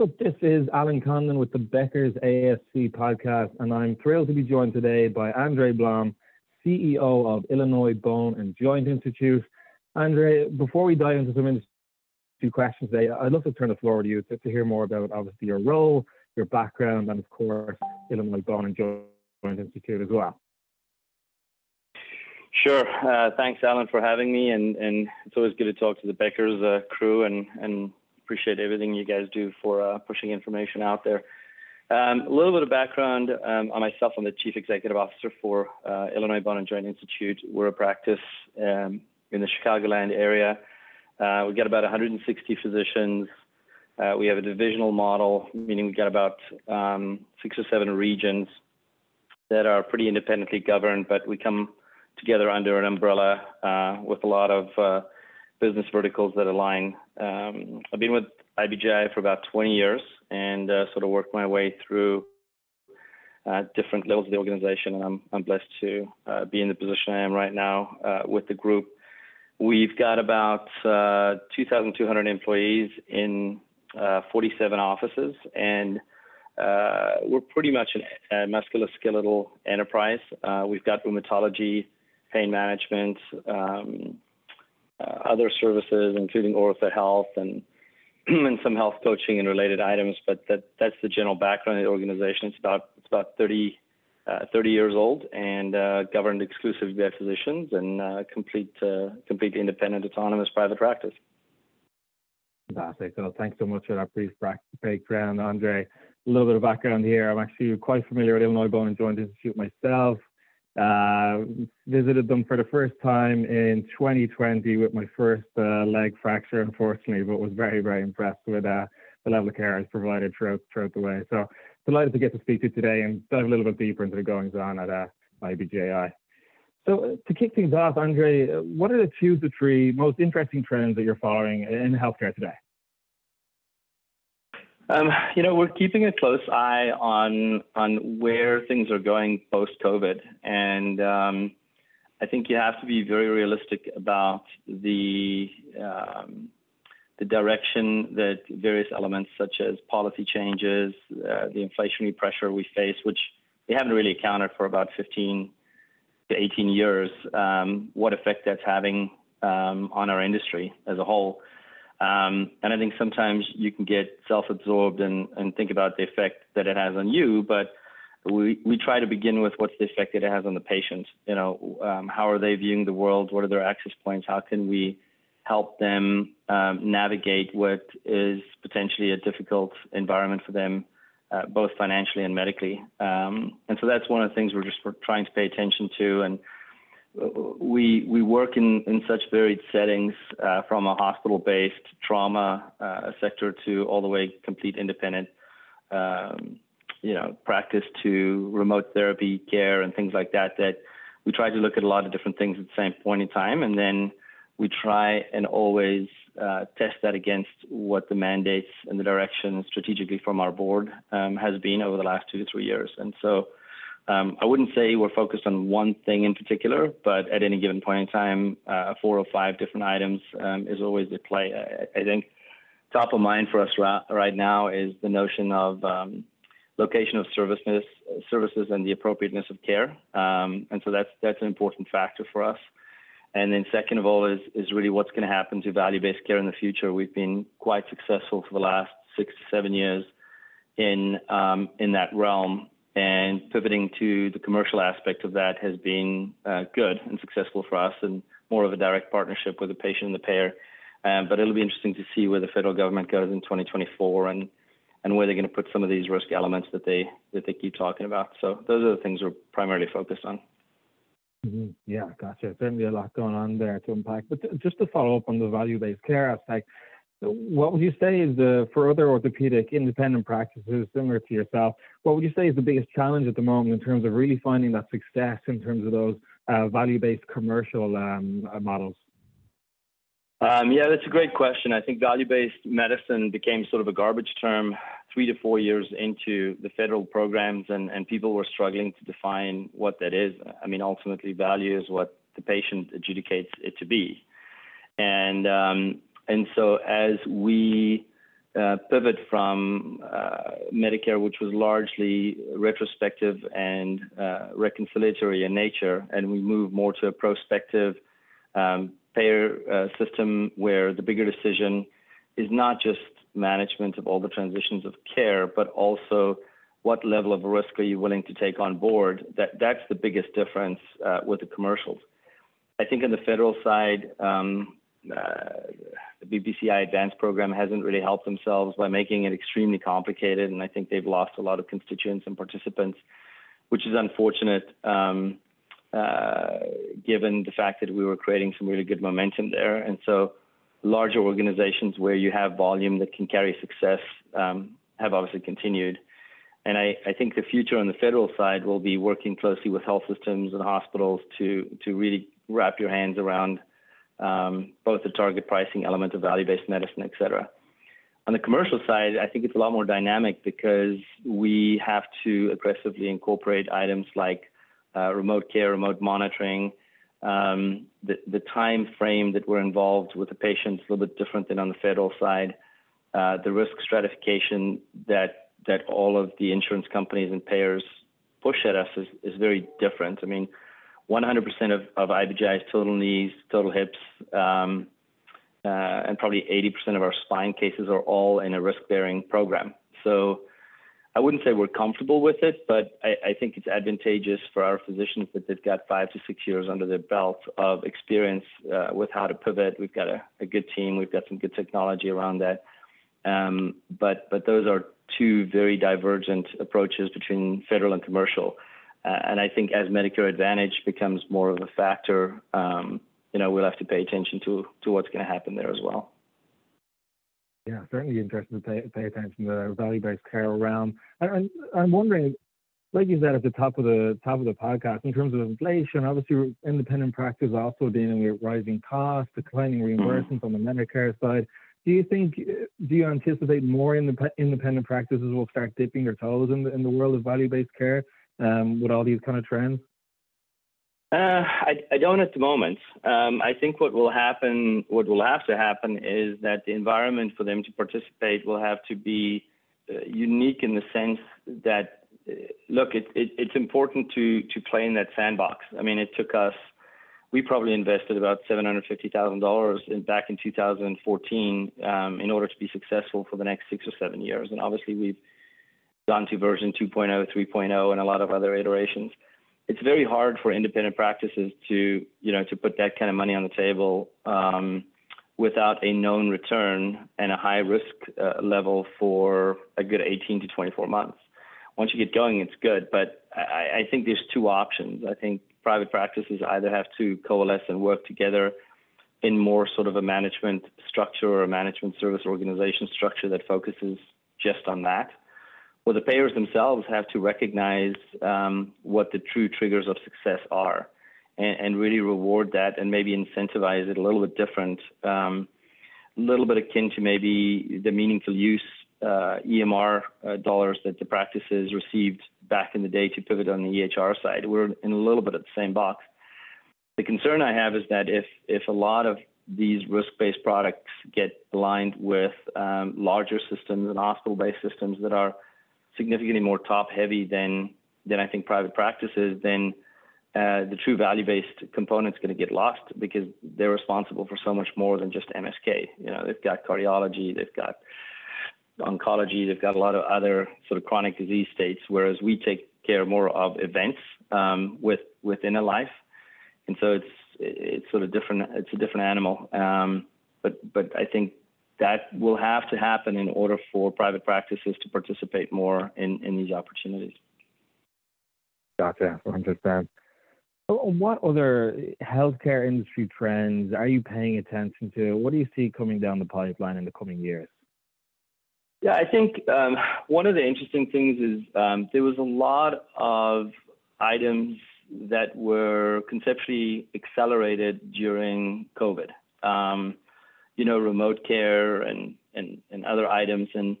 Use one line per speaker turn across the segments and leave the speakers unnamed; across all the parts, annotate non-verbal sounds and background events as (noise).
So this is Alan Condon with the Becker's ASC podcast, and I'm thrilled to be joined today by Andre Blom, CEO of Illinois Bone and Joint Institute. Andre, before we dive into some industry questions today, I'd love to turn the floor to you to, to hear more about obviously your role, your background, and of course Illinois Bone and Joint Institute as well.
Sure. Uh, thanks, Alan, for having me, and, and it's always good to talk to the Becker's uh, crew and, and appreciate everything you guys do for uh, pushing information out there. Um, a little bit of background um, on myself. I'm the Chief Executive Officer for uh, Illinois Bone and Joint Institute. We're a practice um, in the Chicagoland area. Uh, we've got about 160 physicians. Uh, we have a divisional model, meaning we've got about um, six or seven regions that are pretty independently governed, but we come together under an umbrella uh, with a lot of uh, business verticals that align. Um, I've been with IBJI for about 20 years and uh, sort of worked my way through uh, different levels of the organization. And I'm, I'm blessed to uh, be in the position I am right now uh, with the group. We've got about uh, 2,200 employees in uh, 47 offices, and we're pretty much a musculoskeletal enterprise. we've got rheumatology, pain management, um, uh, other services, including Ortho Health and (clears throat) and some health coaching and related items. But that that's the general background of the organization. It's about it's about 30, uh, 30 years old and uh, governed exclusively by physicians and uh, complete uh, complete independent autonomous private practice.
Fantastic. So thanks so much for that brief background, Andre. A little bit of background here. I'm actually quite familiar with Illinois Bone and Joint Institute myself. Uh, visited them for the first time in 2020 with my first uh, leg fracture, unfortunately, but was very, very impressed with uh, the level of care I was provided throughout, throughout the way. So delighted to get to speak to you today and dive a little bit deeper into the goings on at uh, IBJI. So uh, to kick things off, Andre, what are the two to three most interesting trends that you're following in healthcare today?
Um, you know, we're keeping a close eye on on where things are going post COVID, and um, I think you have to be very realistic about the um, the direction that various elements, such as policy changes, uh, the inflationary pressure we face, which we haven't really accounted for about 15 to 18 years, um, what effect that's having um, on our industry as a whole. Um, and I think sometimes you can get self-absorbed and, and think about the effect that it has on you, but we, we try to begin with what's the effect that it has on the patient. You know, um, how are they viewing the world? What are their access points? How can we help them um, navigate what is potentially a difficult environment for them, uh, both financially and medically? Um, and so that's one of the things we're just trying to pay attention to. And we we work in, in such varied settings, uh, from a hospital-based trauma uh, sector to all the way complete independent, um, you know, practice to remote therapy care and things like that. That we try to look at a lot of different things at the same point in time, and then we try and always uh, test that against what the mandates and the direction strategically from our board um, has been over the last two to three years, and so. Um, I wouldn't say we're focused on one thing in particular, but at any given point in time, uh, four or five different items um, is always at play. I, I, think top of mind for us ra- right now is the notion of um, location of services, services and the appropriateness of care, um, and so that's that's an important factor for us. And then second of all is is really what's going to happen to value-based care in the future. We've been quite successful for the last six to seven years in um, in that realm and pivoting to the commercial aspect of that has been uh, good and successful for us and more of a direct partnership with the patient and the payer. Um, but it'll be interesting to see where the federal government goes in 2024 and and where they're going to put some of these risk elements that they that they keep talking about. So those are the things we're primarily focused on.
Mm-hmm. Yeah, gotcha. Certainly a lot going on there to unpack. But just to follow up on the value-based care aspect, what would you say is the for other orthopedic independent practices similar to yourself? What would you say is the biggest challenge at the moment in terms of really finding that success in terms of those uh, value-based commercial um, uh, models?
Um, yeah, that's a great question. I think value-based medicine became sort of a garbage term three to four years into the federal programs, and, and people were struggling to define what that is. I mean, ultimately, value is what the patient adjudicates it to be. And um, and so as we uh, pivot from uh, Medicare, which was largely retrospective and uh, reconciliatory in nature, and we move more to a prospective um, payer uh, system where the bigger decision is not just management of all the transitions of care, but also what level of risk are you willing to take on board? That that's the biggest difference uh, with the commercials. I think on the federal side, um, the BPCI Advanced program hasn't really helped themselves by making it extremely complicated, and I think they've lost a lot of constituents and participants, which is unfortunate. Um, uh, given the fact that we were creating some really good momentum there, and so larger organizations where you have volume that can carry success um, have obviously continued. And I, I, think the future on the federal side will be working closely with health systems and hospitals to to really wrap your hands around um, both the target pricing element of value-based medicine, et cetera. On the commercial side, I think it's a lot more dynamic because we have to aggressively incorporate items like uh, remote care, remote monitoring. Um, the, the, time frame that we're involved with the patient is a little bit different than on the federal side. Uh, the risk stratification that that all of the insurance companies and payers push at us is, is very different. I mean, 100% of, of total knees, total hips, um, uh, and probably 80% of our spine cases are all in a risk-bearing program. So I wouldn't say we're comfortable with it, but I, I, think it's advantageous for our physicians that they've got five to six years under their belt of experience uh, with how to pivot. We've got a, a, good team. We've got some good technology around that. Um, but but those are two very divergent approaches between federal and commercial. Uh, and I think as Medicare Advantage becomes more of a factor, um, you know, we'll have to pay attention to to what's going to happen there as well.
Yeah, certainly interested to pay, pay attention to the value-based care realm. And, I'm wondering, like you said at the top of the top of the podcast, in terms of inflation, obviously independent practice also dealing with rising costs, declining mm-hmm. reimbursements on the Medicare side. Do you think, do you anticipate more independent practices will start dipping their toes in the in the world of value-based care um, with all these kind of trends?
Uh, I, I, don't at the moment. Um, I think what will happen, what will have to happen, is that the environment for them to participate will have to be uh, unique in the sense that, uh, look, it, it, it's important to to play in that sandbox. I mean, it took us. We probably invested about seven hundred fifty thousand dollars in back in 2014 um, in order to be successful for the next six or seven years, and obviously we've gone to version 2.0, 3.0, and a lot of other iterations. It's very hard for independent practices to, you know, to put that kind of money on the table um, without a known return and a high risk uh, level for a good 18 to 24 months. Once you get going, it's good, but I, I think there's two options. I think private practices either have to coalesce and work together in more sort of a management structure or a management service organization structure that focuses just on that well, the payers themselves have to recognize um, what the true triggers of success are and, and, really reward that and maybe incentivize it a little bit different, um, a little bit akin to maybe the meaningful use uh, EMR uh, dollars that the practices received back in the day to pivot on the EHR side. We're in a little bit of the same box. The concern I have is that if if a lot of these risk-based products get aligned with um, larger systems and hospital-based systems that are significantly more top heavy than than I think private practices, then uh, the true value-based component is going to get lost because they're responsible for so much more than just MSK. You know, they've got cardiology, they've got oncology, they've got a lot of other sort of chronic disease states, whereas we take care more of events um, with within a life, and so it's it's sort of different. It's a different animal. Um, but but I think that will have to happen in order for private practices to participate more in, in these opportunities.
Gotcha, 100%. What other healthcare industry trends are you paying attention to? What do you see coming down the pipeline in the coming years?
Yeah, I think um, one of the interesting things is um, there was a lot of items that were conceptually accelerated during COVID. Um, you know, remote care and, and, and other items. And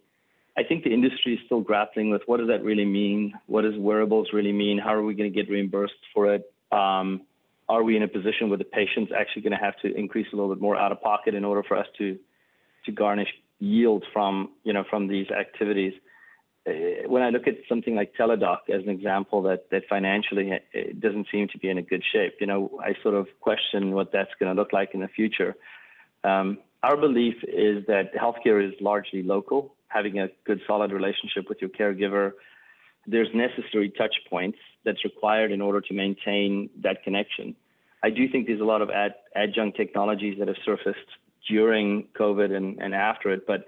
I think the industry is still grappling with what does that really mean? What does wearables really mean? How are we going to get reimbursed for it? Um, are we in a position where the patient's actually going to have to increase a little bit more out of pocket in order for us to to garnish yield from you know from these activities. Uh, when I look at something like Teladoc as an example, that that financially it doesn't seem to be in a good shape. You know, I sort of question what that's going to look like in the future. Um, our belief is that healthcare is largely local. Having a good, solid relationship with your caregiver, there's necessary touch points that's required in order to maintain that connection. I do think there's a lot of ad, adjunct technologies that have surfaced during COVID and, and after it, but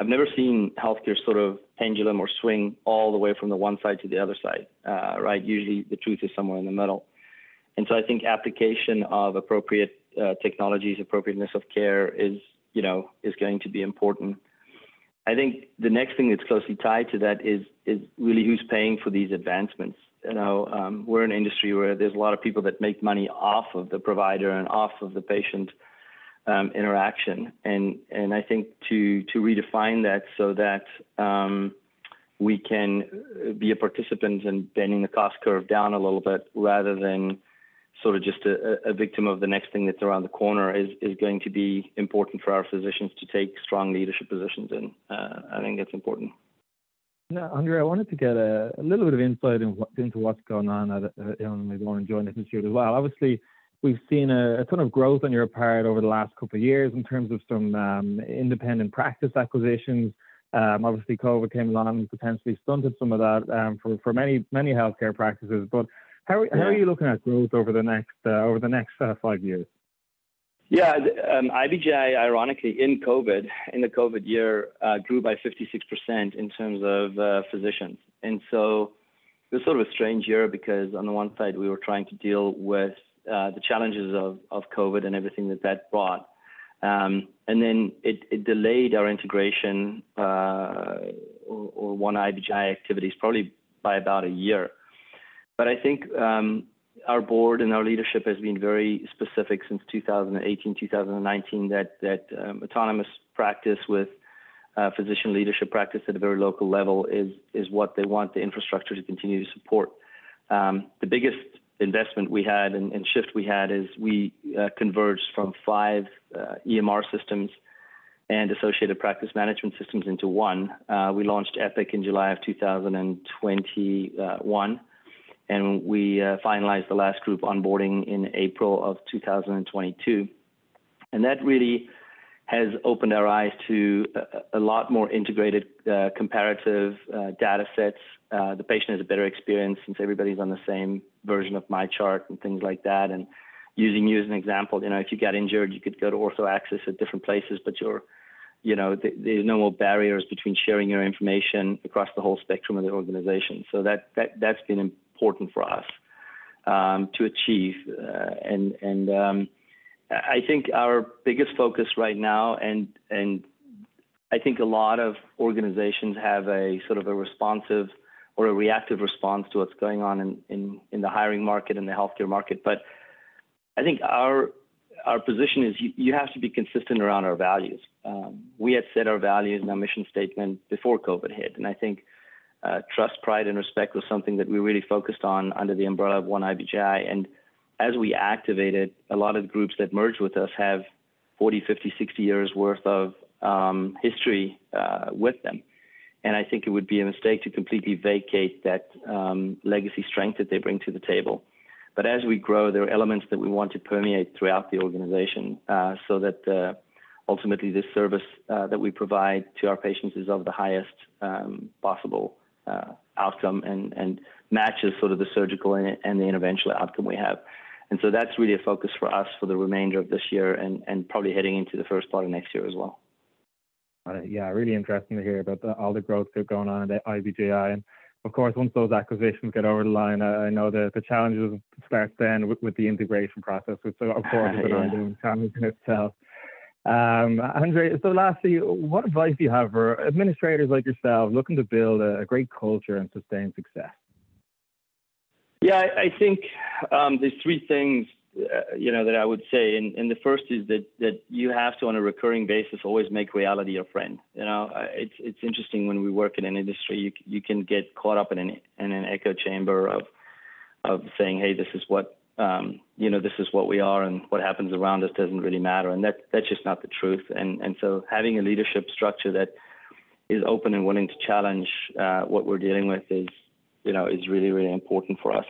I've never seen healthcare sort of pendulum or swing all the way from the one side to the other side, uh, right? Usually the truth is somewhere in the middle. And so I think application of appropriate uh, technologies, appropriateness of care is, you know, is going to be important. I think the next thing that's closely tied to that is is really who's paying for these advancements. You know, um, we're an industry where there's a lot of people that make money off of the provider and off of the patient um, interaction, and and I think to to redefine that so that um, we can be a participant in bending the cost curve down a little bit rather than sort of just a, a, victim of the next thing that's around the corner is, is going to be important for our physicians to take strong leadership positions in. Uh, I think that's important.
Yeah, Andrea, I wanted to get a, a little bit of insight in into what's going on at Illinois Bone and Joint Institute as well. Obviously, we've seen a, a, ton of growth on your part over the last couple of years in terms of some um, independent practice acquisitions. Um, obviously, COVID came along and potentially stunted some of that um, for, for many many healthcare practices. But how, how are you looking at growth over the next uh, over the next uh, five years?
Yeah, um, IBJI, ironically, in COVID, in the COVID year, uh, grew by 56% in terms of uh, physicians. And so it was sort of a strange year because on the one side, we were trying to deal with uh, the challenges of, of COVID and everything that that brought. Um, and then it, it, delayed our integration uh, or, or one IBJI activities probably by about a year. But I think um, our board and our leadership has been very specific since 2018, 2019 that that um, autonomous practice with uh, physician leadership practice at a very local level is is what they want the infrastructure to continue to support. Um, the biggest investment we had and, and, shift we had is we uh, converged from five uh, EMR systems and associated practice management systems into one. Uh, we launched Epic in July of 2021 and we uh, finalized the last group onboarding in April of 2022. And that really has opened our eyes to a, lot more integrated uh, comparative uh, data sets. Uh, the patient has a better experience since everybody's on the same version of MyChart and things like that. And using you as an example, you know, if you got injured, you could go to OrthoAccess at different places, but you're you know, th- there's no more barriers between sharing your information across the whole spectrum of the organization. So that, that, that's been important for us um, to achieve. Uh, and and um, I think our biggest focus right now, and and I think a lot of organizations have a sort of a responsive or a reactive response to what's going on in, in, in the hiring market and the healthcare market. But I think our our position is you, you have to be consistent around our values. Um, we had set our values in our mission statement before COVID hit, and I think uh, trust, pride, and respect was something that we really focused on under the umbrella of One IBJI. And as we activated, a lot of the groups that merged with us have 40, 50, 60 years worth of um, history uh, with them. And I think it would be a mistake to completely vacate that um, legacy strength that they bring to the table. But as we grow, there are elements that we want to permeate throughout the organization uh, so that uh, ultimately this service uh, that we provide to our patients is of the highest um, possible uh, outcome and, and matches sort of the surgical and, and the interventional outcome we have. And so that's really a focus for us for the remainder of this year and, and probably heading into the first part of next year as well.
Yeah, really interesting to hear about the, all the growth that's going on at IBJI. And of course, once those acquisitions get over the line, I, I know the, the challenges start then with, with the integration process, which of course is (laughs) an yeah. ongoing challenge in itself. Um, Andre, so lastly, what advice do you have for administrators like yourself looking to build a, great culture and sustain success?
Yeah, I, I think um, there's three things, uh, you know, that I would say, and, and, the first is that that you have to, on a recurring basis, always make reality your friend. You know, it's it's interesting when we work in an industry, you you can get caught up in an in an echo chamber of of saying, hey, this is what um, you know, this is what we are and what happens around us doesn't really matter. And that, that's just not the truth. And, and so having a leadership structure that is open and willing to challenge uh, what we're dealing with is, you know, is really, really important for us.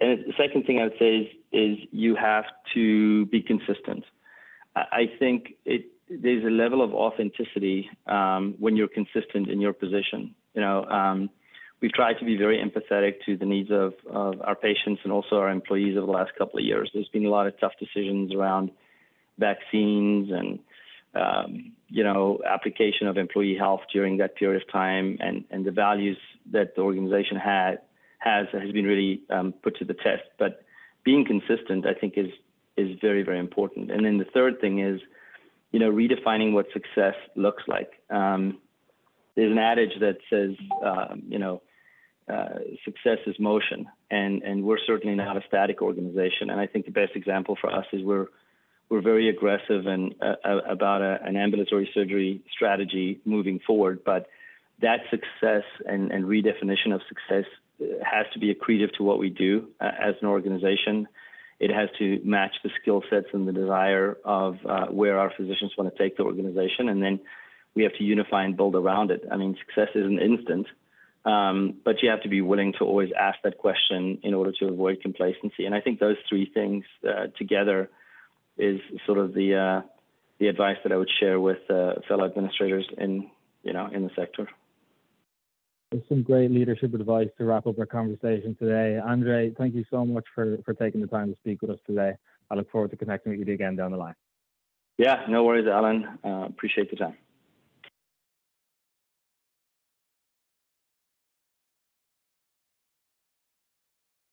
And the second thing I would say is, is you have to be consistent. I think it, there's a level of authenticity um, when you're consistent in your position. You know, um, we've tried to be very empathetic to the needs of, of our patients and also our employees over the last couple of years. There's been a lot of tough decisions around vaccines and um, you know application of employee health during that period of time, and, and the values that the organization had has has been really um, put to the test. But being consistent, I think, is is very very important. And then the third thing is, you know, redefining what success looks like. Um, there's an adage that says, um, you know, uh, success is motion, and and we're certainly not a static organization. And I think the best example for us is we're we're very aggressive and uh, uh, about a, an ambulatory surgery strategy moving forward. But that success and, and redefinition of success uh, has to be accretive to what we do uh, as an organization. It has to match the skill sets and the desire of where our physicians want to take the organization, and then we have to unify and build around it. I mean, success isn't instant, um, but you have to be willing to always ask that question in order to avoid complacency. And I think those three things uh, together is sort of the uh, the advice that I would share with uh, fellow administrators in you know in the sector.
There's some great leadership advice to wrap up our conversation today. Andre, thank you so much for, for taking the time to speak with us today. I look forward to connecting with you again down the line.
Yeah, no worries, Alan. Uh, appreciate the time.